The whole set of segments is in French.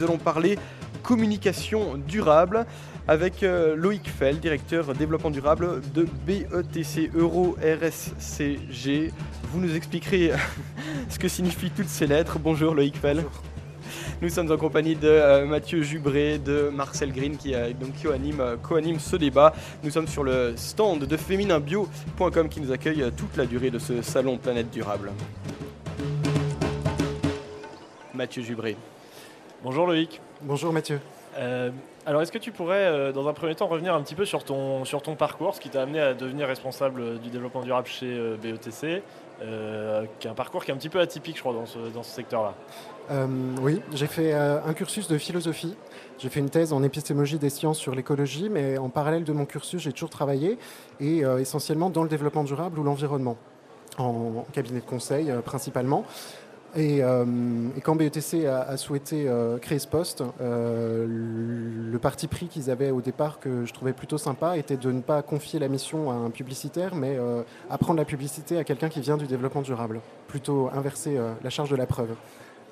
Nous allons parler communication durable avec euh, Loïc Fell, directeur développement durable de BETC Euro RSCG. Vous nous expliquerez ce que signifient toutes ces lettres. Bonjour Loïc Fell. Nous sommes en compagnie de euh, Mathieu Jubré, de Marcel Green qui, donc, co-anime, co-anime ce débat. Nous sommes sur le stand de fémininbio.com qui nous accueille toute la durée de ce salon Planète Durable. Mathieu Jubré. Bonjour Loïc. Bonjour Mathieu. Euh, alors est-ce que tu pourrais, euh, dans un premier temps, revenir un petit peu sur ton, sur ton parcours, ce qui t'a amené à devenir responsable du développement durable chez euh, BETC, qui est un parcours qui est un petit peu atypique, je crois, dans ce, dans ce secteur-là Oui, j'ai fait un cursus de philosophie. J'ai fait une thèse en épistémologie des sciences sur l'écologie, mais en parallèle de mon cursus, j'ai toujours travaillé, et essentiellement dans le développement durable ou l'environnement, en cabinet de conseil principalement. Euh, et, quand BETC a, souhaité euh, créer ce poste, euh, le parti pris qu'ils avaient au départ, que je trouvais plutôt sympa, était de ne pas confier la mission à un publicitaire, mais apprendre la publicité à quelqu'un qui vient du développement durable. Plutôt inverser la charge de la preuve.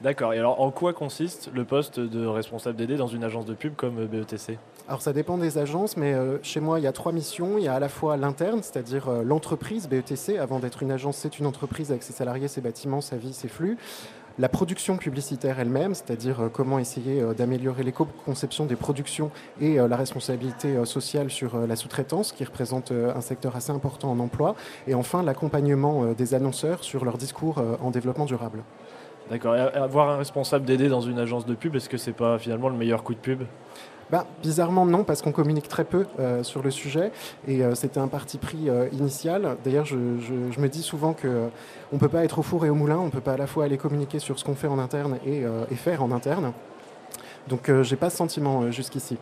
D'accord. Et alors, en quoi consiste le poste de responsable DD dans une agence de pub comme BETC Alors, ça dépend des agences, mais euh, chez moi, il y a trois missions. Il y a à la fois l'interne, c'est-à-dire euh, l'entreprise BETC. Avant d'être une agence, c'est une entreprise avec ses salariés, ses bâtiments, sa vie, ses flux. La production publicitaire elle-même, c'est-à-dire euh, comment essayer d'améliorer l'éco-conception des productions et la responsabilité sociale sur la sous-traitance, qui représente un secteur assez important en emploi. Et enfin, l'accompagnement des annonceurs sur leur discours en développement durable. D'accord. Et avoir un responsable d'aider dans une agence de pub, est-ce que c'est pas finalement le meilleur coup de pub? Bah, bizarrement non, parce qu'on communique très peu euh, sur le sujet et euh, c'était un parti pris euh, initial. D'ailleurs, je, me dis souvent qu'on ne peut pas être au four et au moulin, on ne peut pas à la fois aller communiquer sur ce qu'on fait en interne et, et, faire en interne. Donc, j'ai pas ce sentiment jusqu'ici.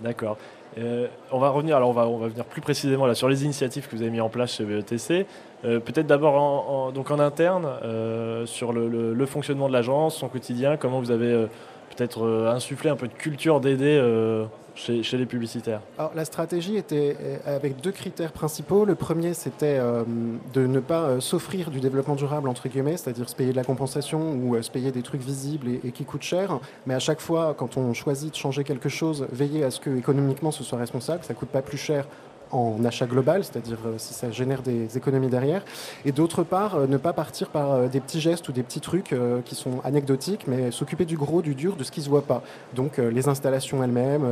D'accord. Euh, on va revenir, alors on va, on va venir plus précisément là, sur les initiatives que vous avez mis en place chez BETC. Euh, peut-être d'abord en, donc en interne, euh, sur le, fonctionnement de l'agence, son quotidien, comment vous avez peut-être insufflé un peu de culture d'aider chez, les publicitaires? La stratégie était euh, avec deux critères principaux. Le premier, c'était euh, de ne pas euh, s'offrir du développement durable, entre guillemets, c'est-à-dire se payer de la compensation ou se payer des trucs visibles et, qui coûtent cher. Mais à chaque fois, quand on choisit de changer quelque chose, veiller à ce que économiquement ce soit responsable, ça ne coûte pas plus cher en achat global, c'est-à-dire euh, si ça génère des économies derrière, et d'autre part, euh, ne pas partir par euh, des petits gestes ou des petits trucs qui sont anecdotiques, mais s'occuper du gros, du dur, de ce qui se voit pas. Donc les installations elles-mêmes,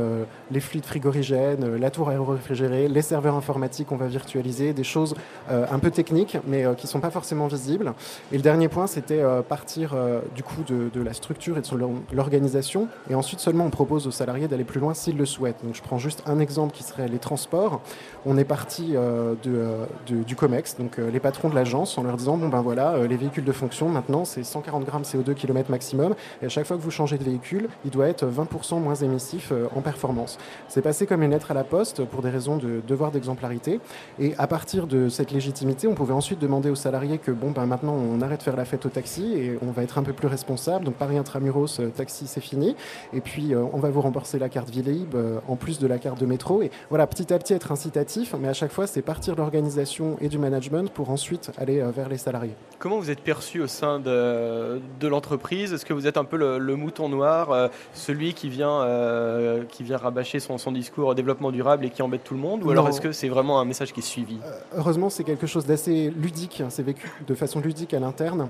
les fluides frigorigènes, la tour aéro-réfrigérée, les serveurs informatiques qu'on va virtualiser, des choses un peu techniques, mais qui sont pas forcément visibles. Et le dernier point, c'était partir du coup de, de, la structure et de l'organisation, et ensuite seulement on propose aux salariés d'aller plus loin s'ils le souhaitent. Donc je prends juste un exemple qui serait les transports on est parti euh, euh, du COMEX, donc euh, les patrons de l'agence, en leur disant bon ben voilà, les véhicules de fonction maintenant c'est 140 grammes CO2 km maximum, et à chaque fois que vous changez de véhicule, il doit être 20% moins émissif en performance. C'est passé comme une lettre à la poste pour des raisons de devoir d'exemplarité, et à partir de cette légitimité, on pouvait ensuite demander aux salariés que bon ben maintenant on arrête de faire la fête au taxi et on va être un peu plus responsable. Donc Paris Intramuros, taxi c'est fini, et puis on va vous rembourser la carte Vélib en plus de la carte de métro, et voilà petit à petit être incitatif mais à chaque fois, c'est partir de l'organisation et du management pour ensuite aller euh, vers les salariés. Comment vous êtes perçu au sein de, de l'entreprise? Est-ce que vous êtes un peu le, mouton noir, euh, celui qui vient, euh, qui vient rabâcher son, son, discours au développement durable et qui embête tout le monde? Ou alors est-ce que c'est vraiment un message qui est suivi? Heureusement, c'est quelque chose d'assez ludique. C'est vécu de façon ludique à l'interne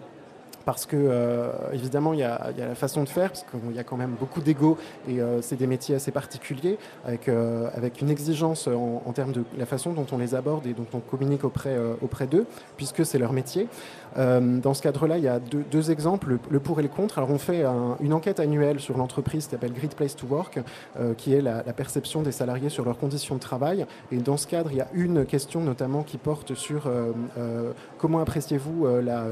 parce que euh, évidemment il y, a, la façon de faire, parce qu'il y a quand même beaucoup d'ego et euh, c'est des métiers assez particuliers avec, euh, avec une exigence en, termes de la façon dont on les aborde et dont on communique auprès, auprès d'eux, puisque c'est leur métier. dans ce cadre-là, il y a deux, exemples, le, pour et le contre. Alors on fait une enquête annuelle sur l'entreprise qui s'appelle Great Place to Work, qui est la, perception des salariés sur leurs conditions de travail. Et dans ce cadre, il y a une question notamment qui porte sur comment appréciez-vous la,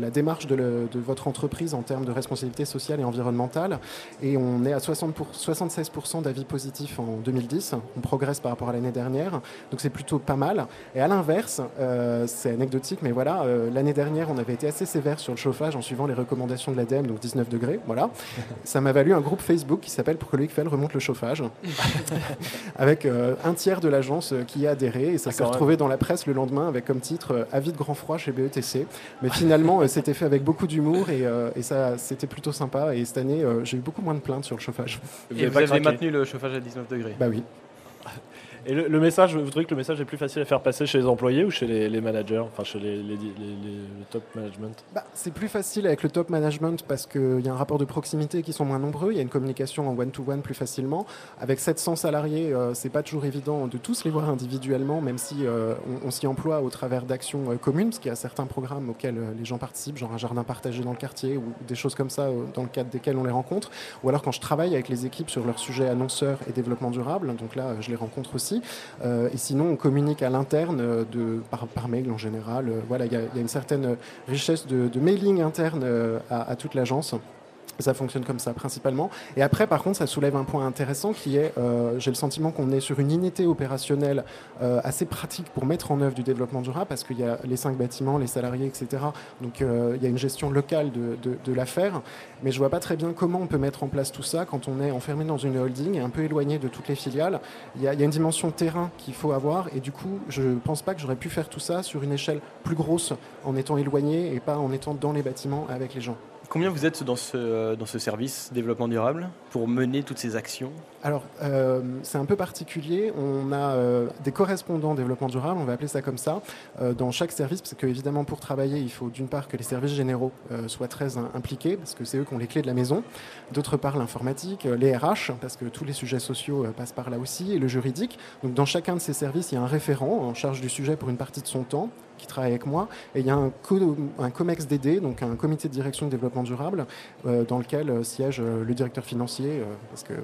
la démarche de de votre entreprise en termes de responsabilité sociale et environnementale. Et on est à 60 pour, 76% d'avis positifs en 2010. On progresse par rapport à l'année dernière. Donc c'est plutôt pas mal. Et à l'inverse, euh, c'est anecdotique, mais voilà, euh, l'année dernière, on avait été assez sévère sur le chauffage en suivant les recommandations de l'ADEME, donc 19 degrés. Voilà. Ça m'a valu un groupe Facebook qui s'appelle Pour que Loïc Fell remonte le chauffage, avec euh, un tiers de l'agence qui y a adhéré. Et ça s'est retrouvé dans la presse le lendemain avec comme titre Avis de grand froid chez BETC. Mais finalement, c'était fait avec beaucoup beaucoup d'humour et, et ça, c'était plutôt sympa. Et cette année, j'ai eu beaucoup moins de plaintes sur le chauffage. Vous, avez maintenu le chauffage à 19 degrés Bah oui. Et le, message, vous trouvez que le message est plus facile à faire passer chez les employés ou chez les, managers, enfin chez les, le top management? Bah, C'est plus facile avec le top management parce qu'il y a un rapport de proximité qui sont moins nombreux, il y a une communication en one-to-one plus facilement. Avec 700 salariés, euh, c'est pas toujours évident de tous les voir individuellement, même si euh, on, s'y emploie au travers d'actions euh, communes, parce qu'il y a certains programmes auxquels les gens participent, genre un jardin partagé dans le quartier ou des choses comme ça dans le cadre desquels on les rencontre. Ou alors quand je travaille avec les équipes sur leur sujet annonceur et développement durable, donc là je les rencontre aussi. Euh, et sinon, on communique à l'interne euh, par, mail en général. Euh, voilà, il y, a une certaine richesse de, mailing interne à toute l'agence. Ça fonctionne comme ça principalement. Et après, par contre, ça soulève un point intéressant qui est, euh, j'ai le sentiment qu'on est sur une unité opérationnelle euh, assez pratique pour mettre en œuvre du développement durable parce qu'il y a les cinq bâtiments, les salariés, etc. Donc euh, il y a une gestion locale de, l'affaire. Mais je vois pas très bien comment on peut mettre en place tout ça quand on est enfermé dans une holding et un peu éloigné de toutes les filiales. Il y a, il y a une dimension terrain qu'il faut avoir et du coup, je pense pas que j'aurais pu faire tout ça sur une échelle plus grosse en étant éloigné et pas en étant dans les bâtiments avec les gens. Combien vous êtes dans ce, euh, dans ce service développement durable pour mener toutes ces actions? Alors, euh, c'est un peu particulier. On a euh, des correspondants développement durable, on va appeler ça comme ça, dans chaque service, parce qu'évidemment, pour travailler, il faut d'une part que les services généraux soient très impliqués, parce que c'est eux qui ont les clés de la maison. D'autre part, l'informatique, les RH, parce que tous les sujets sociaux passent par là aussi, et le juridique. Donc, dans chacun de ces services, il y a un référent en charge du sujet pour une partie de son temps qui travaille avec moi. Et il y a un, COMEX DD, donc un comité de direction de développement durable, euh, dans lequel euh, siège euh, le directeur financier, parce que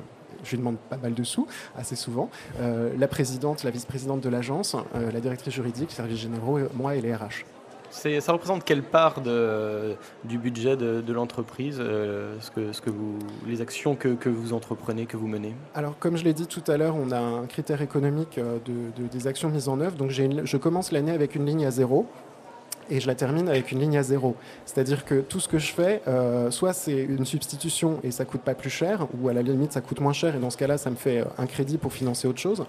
je lui demande pas mal de sous, assez souvent, la présidente, la vice-présidente de l'agence, la directrice juridique, service généraux, moi et les RH ça représente quelle part de, du budget de, l'entreprise, euh, ce que, ce que vous, les actions que, que, vous entreprenez, que vous menez? Alors, comme je l'ai dit tout à l'heure, on a un critère économique euh, de, des actions mises en œuvre. Donc, je commence l'année avec une ligne à zéro et je la termine avec une ligne à zéro. C'est-à-dire que tout ce que je fais, euh, soit c'est une substitution et ça coûte pas plus cher, ou à la limite ça coûte moins cher et dans ce cas-là ça me fait euh, un crédit pour financer autre chose,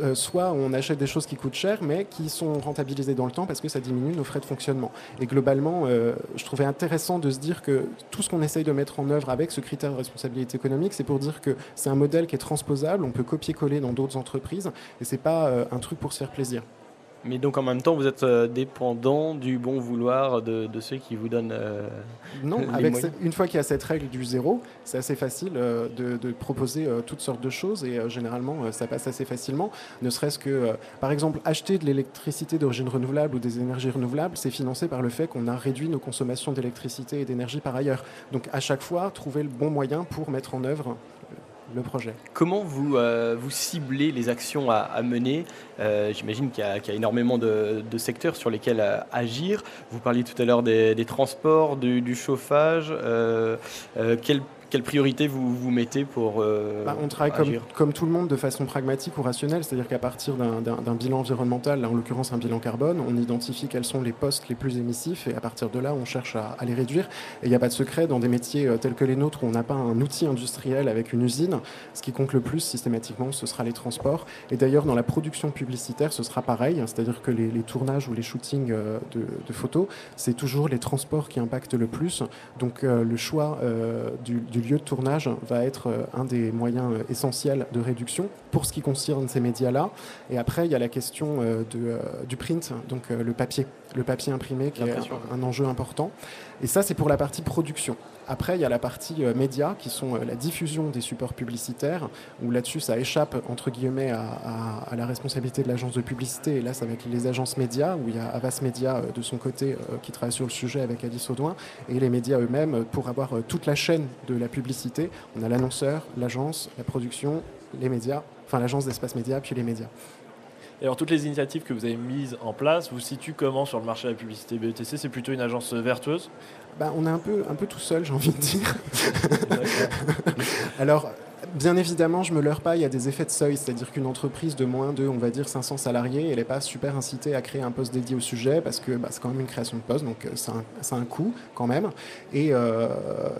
euh, soit on achète des choses qui coûtent cher mais qui sont rentabilisées dans le temps parce que ça diminue nos frais de fonctionnement. Et globalement, je trouvais intéressant de se dire que tout ce qu'on essaye de mettre en œuvre avec ce critère de responsabilité économique, c'est pour dire que c'est un modèle qui est transposable, on peut copier-coller dans d'autres entreprises et c'est pas un truc pour se faire plaisir. Mais donc en même temps, vous êtes euh, dépendant du bon vouloir de, ceux qui vous donnent. Euh, non, avec une fois qu'il y a cette règle du zéro, c'est assez facile euh, de, proposer toutes sortes de choses et généralement ça passe assez facilement. Ne serait-ce que, par exemple, acheter de l'électricité d'origine renouvelable ou des énergies renouvelables, c'est financé par le fait qu'on a réduit nos consommations d'électricité et d'énergie par ailleurs. Donc à chaque fois, trouver le bon moyen pour mettre en œuvre projet. Comment vous, euh, vous ciblez les actions à, mener euh, J'imagine qu'il y, a énormément de, secteurs sur lesquels euh, agir. Vous parliez tout à l'heure des, transports, du, chauffage. quel quelle priorité vous vous mettez pour euh, bah, On travaille comme, comme, tout le monde de façon pragmatique ou rationnelle, c'est-à-dire qu'à partir d'un bilan environnemental, en l'occurrence un bilan carbone, on identifie quels sont les postes les plus émissifs et à partir de là, on cherche à, les réduire. Et il n'y a pas de secret dans des métiers euh, tels que les nôtres où on n'a pas un outil industriel avec une usine. Ce qui compte le plus systématiquement, ce sera les transports. Et d'ailleurs, dans la production publicitaire, ce sera pareil, c'est-à-dire que les, tournages ou les shootings euh, de, photos, c'est toujours les transports qui impactent le plus. Donc le choix du, du lieu de tournage va être euh, un des moyens euh, essentiels de réduction pour ce qui concerne ces médias-là. Et après, il y a la question euh, de, du print, donc le papier, le papier imprimé qui est un, enjeu important. Et ça, c'est pour la partie production. Après, il y a la partie médias, qui sont la diffusion des supports publicitaires, où là-dessus, ça échappe, entre guillemets, à, la responsabilité de l'agence de publicité. Et là, c'est avec les agences médias, où il y a Avas Média de son côté, qui travaille sur le sujet avec Alice Audouin, et les médias eux-mêmes, pour avoir toute la chaîne de la publicité. On a l'annonceur, l'agence, la production, les médias, enfin l'agence d'espace média, puis les médias. Et alors toutes les initiatives que vous avez mises en place, vous situez comment sur le marché de la publicité BETC C'est plutôt une agence vertueuse? Bah, On est un peu, un peu tout seul, j'ai envie de dire. alors, bien évidemment, je me leurre pas, il y a des effets de seuil, c'est-à-dire qu'une entreprise de moins de, on va dire, 500 salariés, elle n'est pas super incitée à créer un poste dédié au sujet parce que bah, c'est quand même une création de poste, donc c'est un, coût quand même. Et,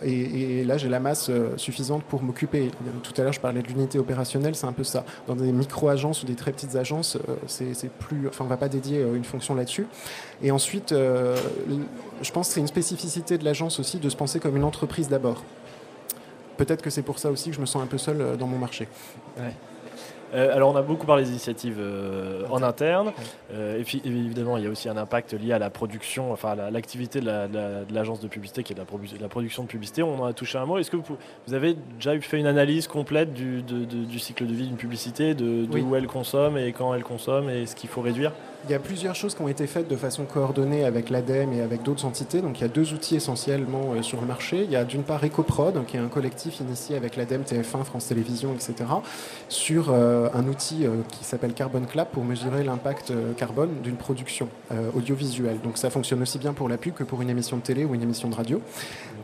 et, là, j'ai la masse suffisante pour m'occuper. Tout à l'heure, je parlais de l'unité opérationnelle, c'est un peu ça. Dans des micro-agences ou des très petites agences, c'est plus, enfin, on va pas dédier une fonction là-dessus. Et ensuite, je pense que c'est une spécificité de l'agence aussi de se penser comme une entreprise d'abord. Peut-être que c'est pour ça aussi que je me sens un peu seul euh, dans mon marché. Euh, alors on a beaucoup parlé des initiatives euh, en interne, et puis évidemment il y a aussi un impact lié à la production, enfin à l'activité de l'agence de, publicité qui est la, la, production de publicité. On en a touché un mot. Est-ce que vous, avez déjà fait une analyse complète du, du cycle de vie d'une publicité, de, où elle consomme et quand elle consomme et ce qu'il faut réduire? Il y a plusieurs choses qui ont été faites de façon coordonnée avec l'ADEME et avec d'autres entités. Donc il y a deux outils essentiellement euh, sur le marché. Il y a d'une part EcoProd, qui est un collectif initié avec l'ADEME, TF1, France Télévisions, etc., sur euh, un outil euh, qui s'appelle Carbon Clap pour mesurer l'impact carbone d'une production audiovisuelle. Donc ça fonctionne aussi bien pour la pub que pour une émission de télé ou une émission de radio.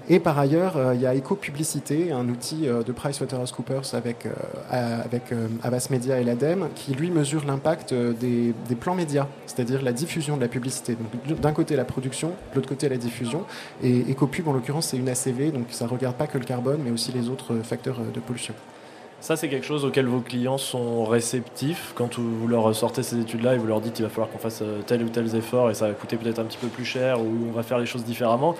Et par ailleurs, il y a EcoPublicité, un outil de PricewaterhouseCoopers avec, avec Avas Media et l'ADEME, qui lui mesure l'impact des, plans médias c'est-à-dire la diffusion de la publicité. Donc d'un côté la production, de l'autre côté la diffusion. Et EcoPub en l'occurrence c'est une ACV, donc ça ne regarde pas que le carbone, mais aussi les autres facteurs euh, de pollution. Ça, c'est quelque chose auquel vos clients sont réceptifs quand vous leur sortez ces études-là et vous leur dites qu'il va falloir qu'on fasse euh, tel ou tel effort et ça va coûter peut-être un petit peu plus cher ou on va faire les choses différemment.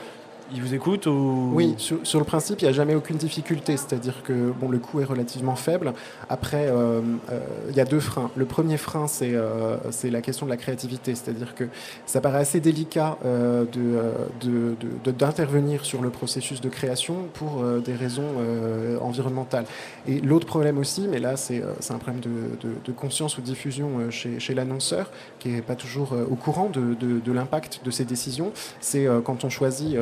Ils vous écoutent ou... Oui, sur, le principe, il n'y a jamais aucune difficulté. C'est-à-dire que bon, le coût est relativement faible. Après, euh, euh, il y a deux freins. Le premier frein, c'est euh, la question de la créativité. C'est-à-dire que ça paraît assez délicat d'intervenir de, de, sur le processus de création pour des raisons environnementales. Et l'autre problème aussi, mais là, c'est un problème de, conscience ou de diffusion chez, chez l'annonceur, qui n'est pas toujours au courant de, l'impact de ses décisions, c'est quand on choisit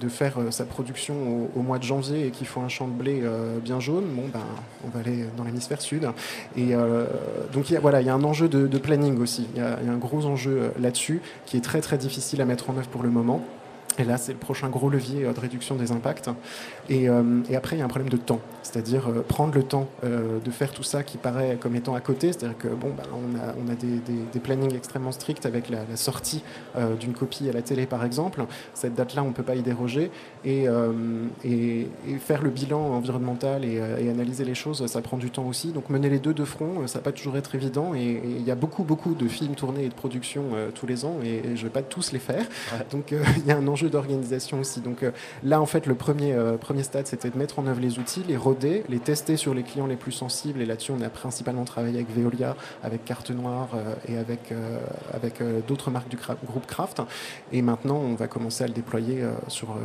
de faire euh, sa production au, mois de janvier et qu'il faut un champ de blé euh, bien jaune, bon, ben, on va aller dans l'hémisphère sud. Et euh, donc, il voilà, il y a un enjeu de, planning aussi. Il y, y, a, un gros enjeu là-dessus qui est très très difficile à mettre en œuvre pour le moment. Et là, c'est le prochain gros levier euh, de réduction des impacts. Et, euh, et après, il y a un problème de temps, c'est-à-dire euh, prendre le temps de faire tout ça qui paraît comme étant à côté. C'est-à-dire que bon, bah, on a, on a des, des, plannings extrêmement stricts avec la, sortie d'une copie à la télé, par exemple. Cette date-là, on ne peut pas y déroger. Et, et, faire le bilan environnemental et, analyser les choses, ça prend du temps aussi. Donc mener les deux de front, ça va pas toujours être évident. Et il y a beaucoup, beaucoup de films tournés et de productions tous les ans, et, je ne vais pas tous les faire. Donc il y a un enjeu d'organisation aussi. Donc euh, là, en fait, le premier, euh, premier stade, c'était de mettre en œuvre les outils, les roder, les tester sur les clients les plus sensibles. Et là-dessus, on a principalement travaillé avec Veolia, avec Carte Noire euh, et avec, avec d'autres marques du groupe Craft. Et maintenant, on va commencer à le déployer sur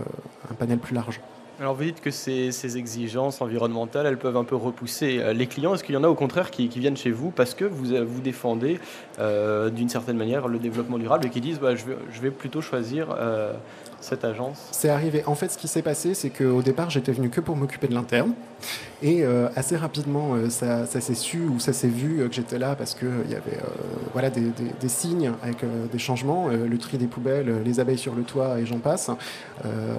un panel plus large. Alors vous dites que ces, exigences environnementales, elles peuvent un peu repousser les clients. Est-ce qu'il y en a au contraire qui, viennent chez vous parce que vous, vous défendez d'une certaine manière le développement durable et qui disent bah, je, vais, plutôt choisir cette agence C'est arrivé. En fait, ce qui s'est passé, c'est qu'au départ, j'étais venu que pour m'occuper de l'interne. Et euh, assez rapidement, euh, ça, s'est su ou ça s'est vu euh, que j'étais là parce qu'il y avait voilà, des, signes avec des changements, le tri des poubelles, les abeilles sur le toit et j'en passe.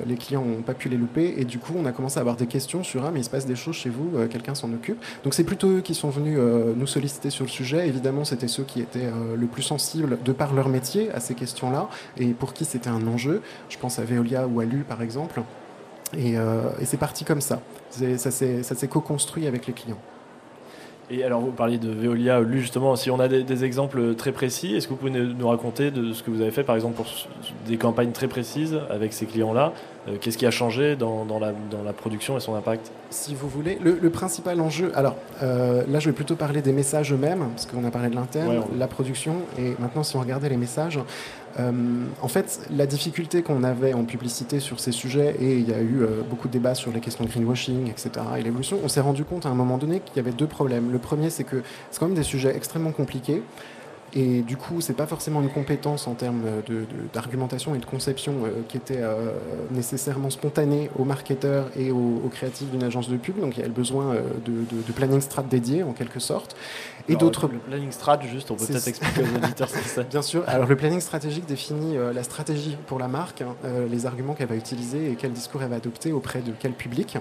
les clients n'ont pas pu les louper. Et du coup, on a commencé à avoir des questions sur Ah, mais il se passe des choses chez vous, quelqu'un s'en occupe. Donc, c'est plutôt eux qui sont venus nous solliciter sur le sujet. Évidemment, c'était ceux qui étaient le plus sensibles de par leur métier à ces questions-là et pour qui c'était un enjeu. Je pense à Veolia ou à Lu par exemple. Et, euh, c'est parti comme ça. Ça s'est co-construit avec les clients. Et alors, vous parliez de Veolia, Lu justement, si on a des, exemples très précis, est-ce que vous pouvez nous raconter de ce que vous avez fait, par exemple, pour des campagnes très précises avec ces clients-là euh, Qu'est-ce qui a changé dans, la, dans, la, production et son impact? Si vous voulez, le, principal enjeu, alors euh, là, je vais plutôt parler des messages eux-mêmes, parce qu'on a parlé de l'interne, la production, et maintenant, si on regardait les messages, euh, en fait, la difficulté qu'on avait en publicité sur ces sujets, et il y a eu euh, beaucoup de débats sur les questions de greenwashing, etc., et l'évolution, on s'est rendu compte à un moment donné qu'il y avait deux problèmes. Le premier, c'est que c'est quand même des sujets extrêmement compliqués Et du coup, c'est pas forcément une compétence en termes d'argumentation et de conception qui était nécessairement spontanée aux marketeurs et aux, créatifs d'une agence de pub. Donc il y a le besoin de, planning strat dédié en quelque sorte. Et d'autres. Le planning strat, juste, on peut peut-être expliquer aux auditeurs ce que c'est. Bien sûr. Alors le planning stratégique définit la stratégie pour la marque, hein, les arguments qu'elle va utiliser et quel discours elle va adopter auprès de quel public.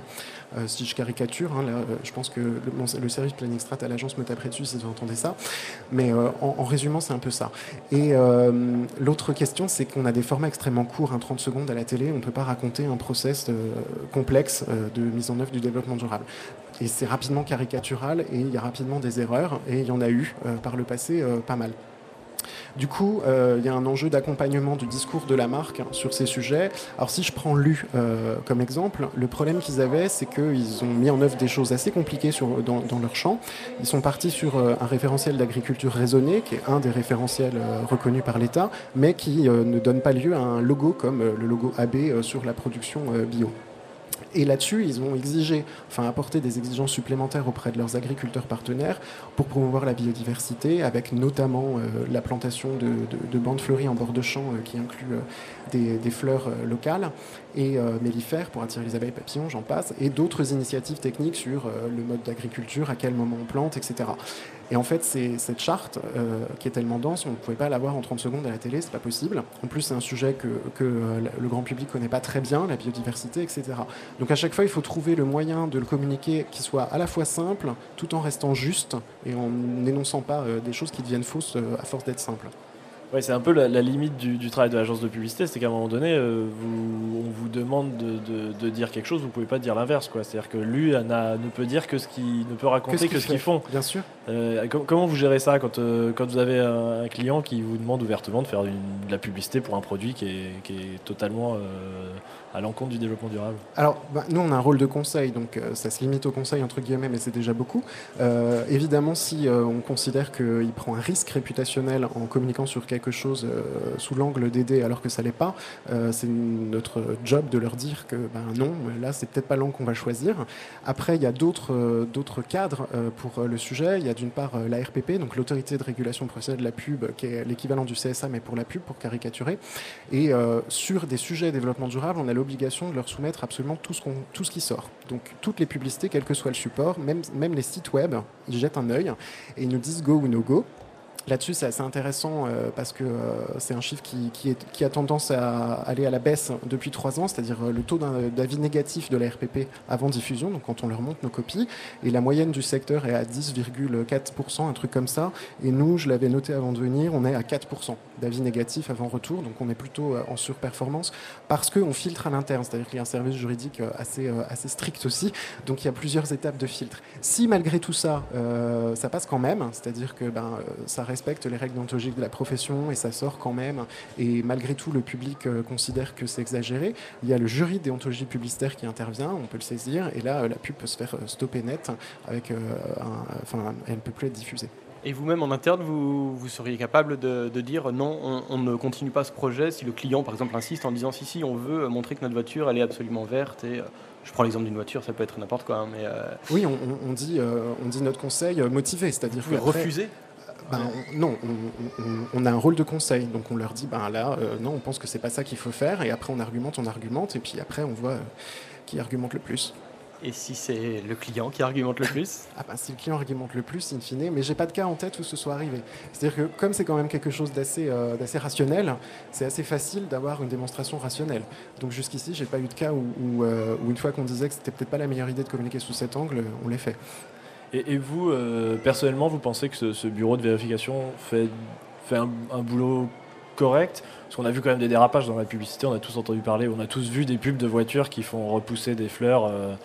si je caricature, hein, je pense que le, service planning strat à l'agence me taperait dessus si vous entendez ça. Mais en, c'est un peu ça. Et l'autre question, c'est qu'on a des formats extrêmement courts, 30 hein, secondes à la télé. On ne peut pas raconter un process complexe de mise en œuvre du développement durable. Et c'est rapidement caricatural et il y a rapidement des erreurs et il y en a eu par le passé pas mal. Du coup, euh, il y a un enjeu d'accompagnement du discours de la marque sur ces sujets. Alors si je prends Lu euh, comme exemple, le problème qu'ils avaient, c'est qu'ils ont mis en œuvre des choses assez compliquées dans, leur champ. Ils sont partis sur euh, un référentiel d'agriculture raisonnée, qui est un des référentiels reconnus par l'État, mais qui ne donne pas lieu à un logo comme le logo AB sur la production bio. Et là-dessus, ils ont exigé, enfin apporté des exigences supplémentaires auprès de leurs agriculteurs partenaires pour promouvoir la biodiversité, avec notamment euh, la plantation de, bandes fleuries en bord de champ euh, qui inclut euh, des, fleurs locales et mellifères pour attirer les abeilles papillons, j'en passe, et d'autres initiatives techniques sur le mode d'agriculture, à quel moment on plante, etc. Et en fait, cette charte euh, qui est tellement dense, on ne pouvait pas l'avoir en 30 secondes à la télé, c'est pas possible. En plus, c'est un sujet que, que euh, le grand public connaît pas très bien, la biodiversité, etc. Donc à chaque fois, il faut trouver le moyen de le communiquer qui soit à la fois simple, tout en restant juste et en n'énonçant pas euh, des choses qui deviennent fausses à force d'être simples. Ouais, c'est un peu la, limite du, travail de l'agence de publicité, c'est qu'à un moment donné, euh, vous, on vous demande de, dire quelque chose, vous ne pouvez pas dire l'inverse. C'est-à-dire que lui ne peut dire que ce qu'il ne peut raconter que, ce qu'ils font. Bien sûr. Euh, comment vous gérez ça quand, euh, quand vous avez un, client qui vous demande ouvertement de faire de la publicité pour un produit qui est, qui est totalement à l'encontre du développement durable Alors, bah, nous, on a un rôle de conseil, donc euh, ça se limite au conseil, entre guillemets, mais c'est déjà beaucoup. Euh, évidemment, si euh, on considère qu'il prend un risque réputationnel en communiquant sur quelque chose sous l'angle d'aider alors que ça l'est pas, c'est notre job de leur dire que ben, non, là, c'est peut-être pas l'angle qu'on va choisir. Après, il y a d'autres d'autres cadres pour le sujet. Il y a d'une part la RPP, donc l'autorité de régulation professionnelle de la pub, qui est l'équivalent du CSA, mais pour la pub, pour caricaturer. Et sur des sujets développement durable, on a l'obligation de leur soumettre absolument tout ce, tout ce qui sort. Donc toutes les publicités, quel que soit le support, même, même les sites web, ils jettent un œil et ils nous disent go ou no go. Là-dessus, c'est assez intéressant euh, parce que euh, c'est un chiffre qui, a tendance à aller à la baisse depuis trois ans, c'est-à-dire euh, le taux d'avis négatif de la RPP avant diffusion, donc quand on leur montre nos copies, et la moyenne du secteur est à 10,4%, un truc comme ça, et nous, je l'avais noté avant de venir, on est à 4% d'avis négatifs avant retour, donc on est plutôt en surperformance parce qu'on filtre à l'interne, c'est-à-dire qu'il y a un service juridique assez, assez strict aussi, donc il y a plusieurs étapes de filtre. Si malgré tout ça, ça passe quand même, c'est-à-dire que ben, ça respecte les règles déontologiques de la profession et ça sort quand même. Et malgré tout, le public euh, considère que c'est exagéré. Il y a le jury déontologie publicitaire qui intervient, on peut le saisir, et là, euh, la pub peut se faire euh, stopper net, avec, enfin, elle ne peut plus être diffusée. Et vous-même en interne, vous, vous, seriez capable de, dire non, on, ne continue pas ce projet si le client, par exemple, insiste en disant si, si, on veut montrer que notre voiture, elle est absolument verte. Et je prends l'exemple d'une voiture, ça peut être n'importe quoi. Hein, mais Oui, on, dit, on dit notre conseil motivé, c'est-à-dire refuser ben, non, on, a un rôle de conseil. Donc on leur dit, ben là, euh, non, on pense que c'est pas ça qu'il faut faire. Et après, on argumente, on argumente. Et puis après, on voit euh, qui argumente le plus. Et si c'est le client qui argumente le plus? Ah ben, si le client argumente le plus, in fine, mais j'ai pas de cas en tête où ce soit arrivé. C'est-à-dire que comme c'est quand même quelque chose d'assez euh, rationnel, c'est assez facile d'avoir une démonstration rationnelle. Donc jusqu'ici, j'ai pas eu de cas où, où, où une fois qu'on disait que c'était peut-être pas la meilleure idée de communiquer sous cet angle, on l'ait fait. Et, vous, euh, personnellement, vous pensez que ce, bureau de vérification fait, un, boulot correct? Parce qu'on a vu quand même des dérapages dans la publicité, on a tous entendu parler, on a tous vu des pubs de voitures qui font repousser des fleurs. Euh,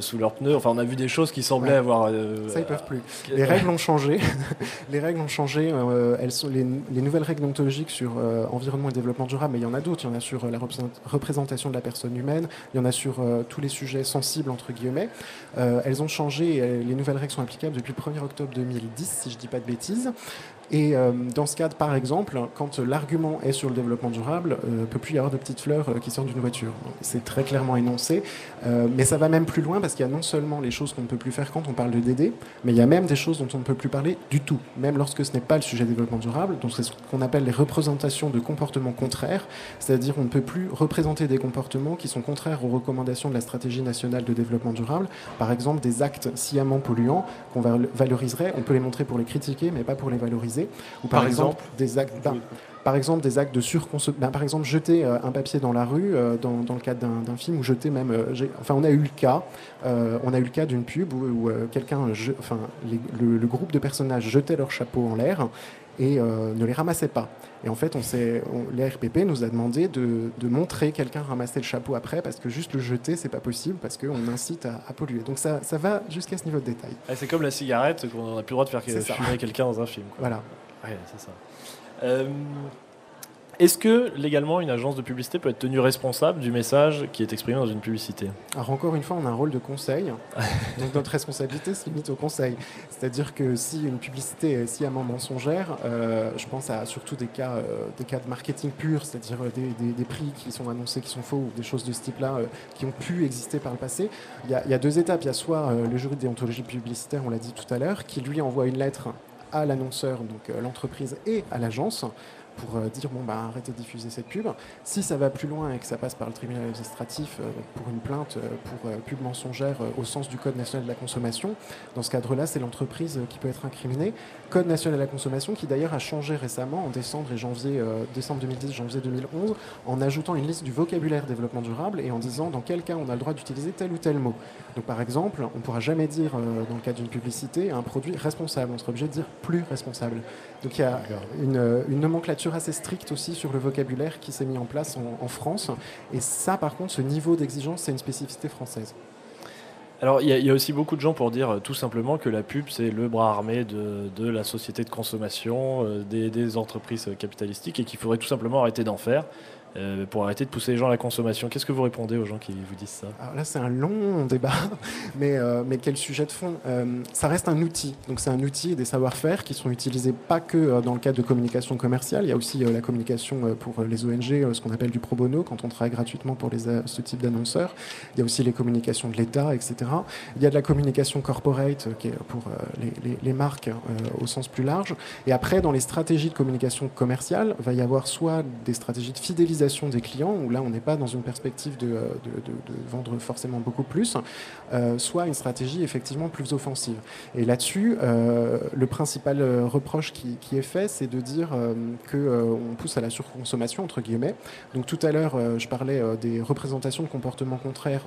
sous leurs pneus. Enfin, on a vu des choses qui semblaient avoir. ça, ils peuvent plus. Les règles ont changé. les règles ont changé. elles sont les, nouvelles règles ontologiques sur environnement et développement durable, mais il y en a d'autres. Il y en a sur la représentation de la personne humaine. Il y en a sur tous les sujets sensibles entre guillemets. elles ont changé. Et les nouvelles règles sont applicables depuis le 1er octobre 2010, si je ne dis pas de bêtises. Et euh, dans ce cadre, par exemple, quand l'argument est sur le développement durable, ne euh, peut plus y avoir de petites fleurs euh, qui sortent d'une voiture. C'est très clairement énoncé, mais ça va même plus loin parce qu'il y a non seulement les choses qu'on ne peut plus faire quand on parle de DD, mais il y a même des choses dont on ne peut plus parler du tout, même lorsque ce n'est pas le sujet développement durable. Donc c'est ce qu'on appelle les représentations de comportements contraires, c'est-à-dire on ne peut plus représenter des comportements qui sont contraires aux recommandations de la stratégie nationale de développement durable. Par exemple, des actes sciemment polluants qu'on valoriserait, on peut les montrer pour les critiquer, mais pas pour les valoriser. Ou par, exemple, des actes par exemple des actes de surconsommation. Ben, par exemple, jeter euh, un papier dans la rue, euh, dans, dans, le cadre d'un film, ou jeter même. Euh, enfin, on a eu le cas, on a eu le cas d'une pub où, quelqu'un, enfin, le, groupe de personnages jetait leur chapeau en l'air et ne les ramassait pas. Et en fait, on on, les RPP nous a demandé de, de montrer quelqu'un ramasser le chapeau après, parce que juste le jeter, c'est pas possible, parce qu'on incite à, polluer. Donc ça, ça va jusqu'à ce niveau de détail. Ah, c'est comme la cigarette, qu'on n'a plus le droit de faire fumer quelqu'un dans un film. Voilà. Ouais, c'est ça. Euh, est-ce que légalement une agence de publicité peut être tenue responsable du message qui est exprimé dans une publicité? Alors encore une fois, on a un rôle de conseil. donc notre responsabilité se limite au conseil. C'est-à-dire que si une publicité est sciemment mensongère, euh, je pense à surtout des cas, euh, des cas de marketing pur, c'est-à-dire des, prix qui sont annoncés qui sont faux ou des choses de ce type-là qui ont pu exister par le passé. Il y a, il y a deux étapes. Il y a soit le jury de déontologie publicitaire, on l'a dit tout à l'heure, qui lui envoie une lettre à l'annonceur, donc euh, l'entreprise et à l'agence, pour euh, dire bon bah arrêtez de diffuser cette pub. Si ça va plus loin et que ça passe par le tribunal administratif euh, pour une plainte pour pub mensongère au sens du Code national de la consommation, dans ce cadre-là, c'est l'entreprise qui peut être incriminée. Code national de la consommation qui d'ailleurs a changé récemment en décembre et janvier, décembre 2010, janvier 2011, en ajoutant une liste du vocabulaire développement durable et en disant dans quel cas on a le droit d'utiliser tel ou tel mot. Donc par exemple, on ne pourra jamais dire dans le cas d'une publicité un produit responsable, on sera obligé de dire plus responsable. Donc il y a une, une nomenclature assez stricte aussi sur le vocabulaire qui s'est mis en place en, France. Et ça, par contre, ce niveau d'exigence, c'est une spécificité française. Alors, il y, a aussi beaucoup de gens pour dire tout simplement que la pub, c'est le bras armé de, la société de consommation, euh, des, des entreprises capitalistiques, et qu'il faudrait tout simplement arrêter d'en faire. Euh, pour arrêter de pousser les gens à la consommation. Qu'est-ce que vous répondez aux gens qui vous disent ça? Alors là, c'est un long débat, mais, euh, mais quel sujet de fond? Euh, Ça reste un outil. Donc, c'est un outil des savoir-faire qui sont utilisés pas que dans le cadre de communication commerciale. Il y a aussi la communication pour les ONG, ce qu'on appelle du pro bono, quand on travaille gratuitement pour ce type d'annonceurs. Il y a aussi les communications de l'État, etc. Il y a de la communication corporate, qui est pour les, les, marques au sens plus large. Et après, dans les stratégies de communication commerciale, il va y avoir soit des stratégies de fidélisation des clients, où là on n'est pas dans une perspective de, euh, vendre forcément beaucoup plus, euh, soit une stratégie effectivement plus offensive. Et là-dessus, euh, le principal reproche qui, est fait, c'est de dire qu'on pousse à la surconsommation, entre guillemets. Donc tout à l'heure, je parlais des représentations de comportements contraires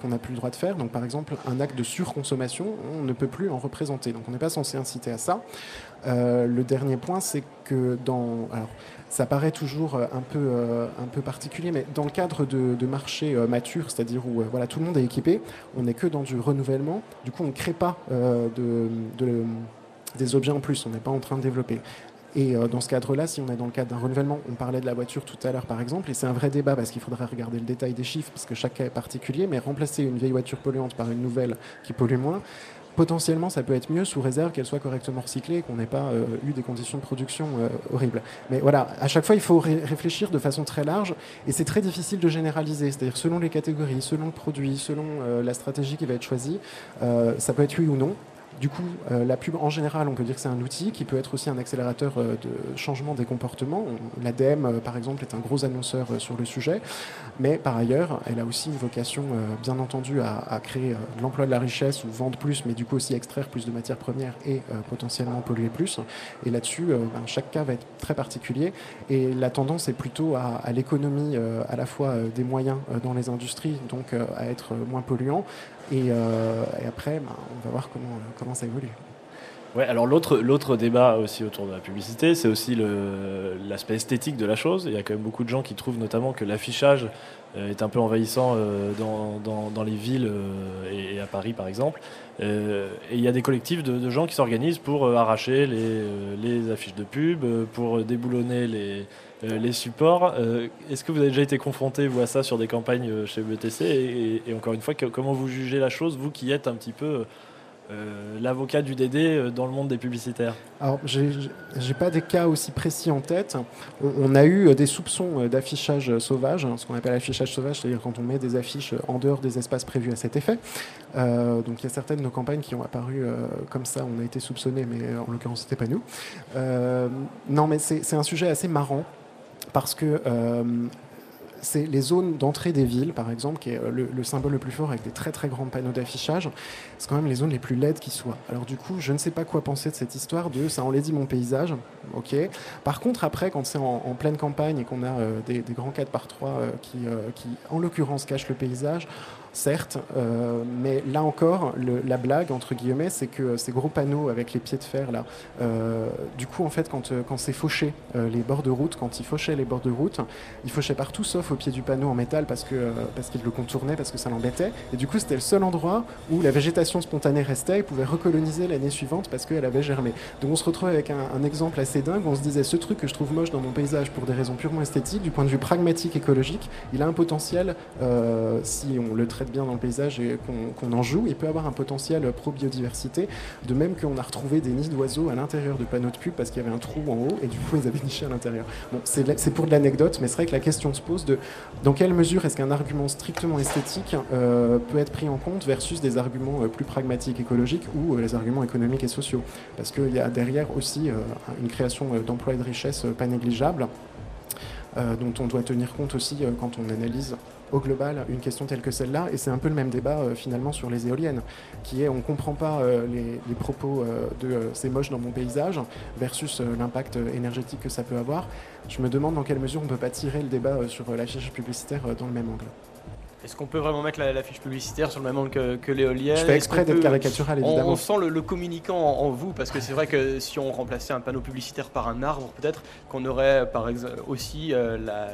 qu'on n'a plus le droit de faire. Donc par exemple, un acte de surconsommation, on ne peut plus en représenter. Donc on n'est pas censé inciter à ça. le dernier point, c'est que dans... ça paraît toujours euh, un peu, euh, un peu particulier, mais dans le cadre de, de marchés euh, matures, c'est-à-dire où voilà, tout le monde est équipé, on n'est que dans du renouvellement, du coup on ne crée pas de, des objets en plus, on n'est pas en train de développer. Et dans ce cadre-là, si on est dans le cadre d'un renouvellement, on parlait de la voiture tout à l'heure par exemple, et c'est un vrai débat parce qu'il faudrait regarder le détail des chiffres parce que chaque cas est particulier, mais remplacer une vieille voiture polluante par une nouvelle qui pollue moins, potentiellement ça peut être mieux sous réserve qu'elle soit correctement recyclée et qu'on n'ait pas euh, eu des conditions de production euh, horribles. Mais voilà, à chaque fois il faut réfléchir de façon très large et c'est très difficile de généraliser, c'est-à-dire selon les catégories, selon le produit, selon euh, la stratégie qui va être choisie, ça peut être oui ou non. Du coup, euh, la pub en général, on peut dire que c'est un outil qui peut être aussi un accélérateur euh, de changement des comportements. L'ADEME, euh, par exemple, est un gros annonceur sur le sujet, mais par ailleurs, elle a aussi une vocation, bien entendu, à, créer de l'emploi de la richesse ou vendre plus, mais du coup aussi extraire plus de matières premières et potentiellement polluer plus. Et là-dessus, ben, chaque cas va être très particulier. Et la tendance est plutôt à, l'économie à la fois des moyens dans les industries, donc à être moins polluant, euh, et, après, bah, on va voir comment, ça évolue. Ouais, alors l'autre, débat aussi autour de la publicité, c'est aussi l'aspect esthétique de la chose. Il y a quand même beaucoup de gens qui trouvent notamment que l'affichage euh, est un peu envahissant euh, dans, les villes et, à Paris par exemple. et il y a des collectifs de, gens qui s'organisent pour arracher les, affiches de pub, pour déboulonner les, les supports. Euh, est-ce que vous avez déjà été confronté à ça sur des campagnes euh, chez BTC et, encore une fois, comment vous jugez la chose, vous qui êtes un petit peu euh, l'avocat du DD euh, dans le monde des publicitaires Alors, j'ai pas des cas aussi précis en tête. On, a eu des soupçons d'affichage sauvage, hein, ce qu'on appelle affichage sauvage, c'est-à-dire quand on met des affiches en dehors des espaces prévus à cet effet. donc, il y a certaines de nos campagnes qui ont apparu comme ça. On a été soupçonnés, mais en l'occurrence, c'était pas nous. non, mais c'est un sujet assez marrant parce que c'est les zones d'entrée des villes, par exemple, qui est euh, le, symbole le plus fort avec des très très grands panneaux d'affichage. C'est quand même les zones les plus laides qui soient. Alors du coup, je ne sais pas quoi penser de cette histoire de ça enlaidit mon paysage. Par contre, après, quand c'est en, pleine campagne et qu'on a euh, des, grands 4 par 3 euh, qui, qui, en l'occurrence, cachent le paysage, certes, euh, mais là encore, la blague, entre guillemets, c'est que ces gros panneaux avec les pieds de fer, là, euh, du coup, en fait, quand, euh, quand c'est fauché les bords de route, quand ils fauchaient les bords de route, ils fauchaient partout sauf au pied du panneau en métal parce qu'ils parce qu'ils le contournaient, parce que ça l'embêtait. Et du coup, c'était le seul endroit où la végétation spontanée restait et pouvait recoloniser l'année suivante parce qu'elle avait germé. Donc on se retrouve avec un, un, exemple assez dingue. On se disait, ce truc que je trouve moche dans mon paysage pour des raisons purement esthétiques, du point de vue pragmatique, écologique, il a un potentiel, si on le traite bien dans le paysage et qu'on en joue, il peut avoir un potentiel pro-biodiversité, de même qu'on a retrouvé des nids d'oiseaux à l'intérieur de panneaux de pub parce qu'il y avait un trou en haut et du coup ils avaient niché à l'intérieur. Bon, c'est pour de l'anecdote, mais c'est vrai que la question se pose de dans quelle mesure est-ce qu'un argument strictement esthétique euh, peut être pris en compte versus des arguments euh, plus pragmatiques, écologiques ou euh, les arguments économiques et sociaux? Parce qu'il y a derrière aussi une création d'emplois et de richesses pas négligeable. dont on doit tenir compte aussi quand on analyse au global une question telle que celle-là. Et c'est un peu le même débat euh, finalement sur les éoliennes, qui est on ne comprend pas euh, les, propos euh, de c'est moche dans mon paysage versus l'impact énergétique que ça peut avoir. Je me demande dans quelle mesure on ne peut pas tirer le débat sur la l'affichage publicitaire dans le même angle. Est-ce qu'on peut vraiment mettre la, fiche publicitaire sur le même angle que, l'éolienne? Je fais exprès d'être caricatural, évidemment. On, sent le, communicant en, vous, parce que c'est vrai que si on remplaçait un panneau publicitaire par un arbre, peut-être qu'on aurait par exemple aussi euh, la,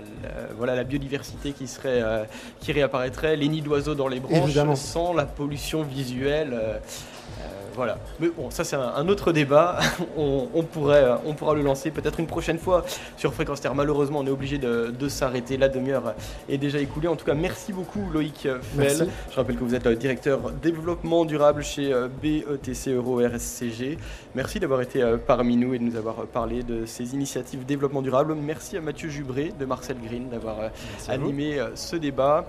voilà, la biodiversité qui, serait, euh, qui réapparaîtrait, les nids d'oiseaux dans les branches, sans la pollution visuelle. Euh, voilà. Mais bon, ça c'est un, autre débat. on, pourrait, on pourra le lancer peut-être une prochaine fois sur Fréquence Terre. Malheureusement, on est obligé de, s'arrêter. La demi-heure est déjà écoulée. En tout cas, merci beaucoup Loïc Fell. Je rappelle que vous êtes le directeur développement durable chez euh, BETC Euro RSCG. Merci d'avoir été euh, parmi nous et de nous avoir parlé de ces initiatives développement durable. Merci à Mathieu Jubré de Marcel Green d'avoir euh, animé ce débat.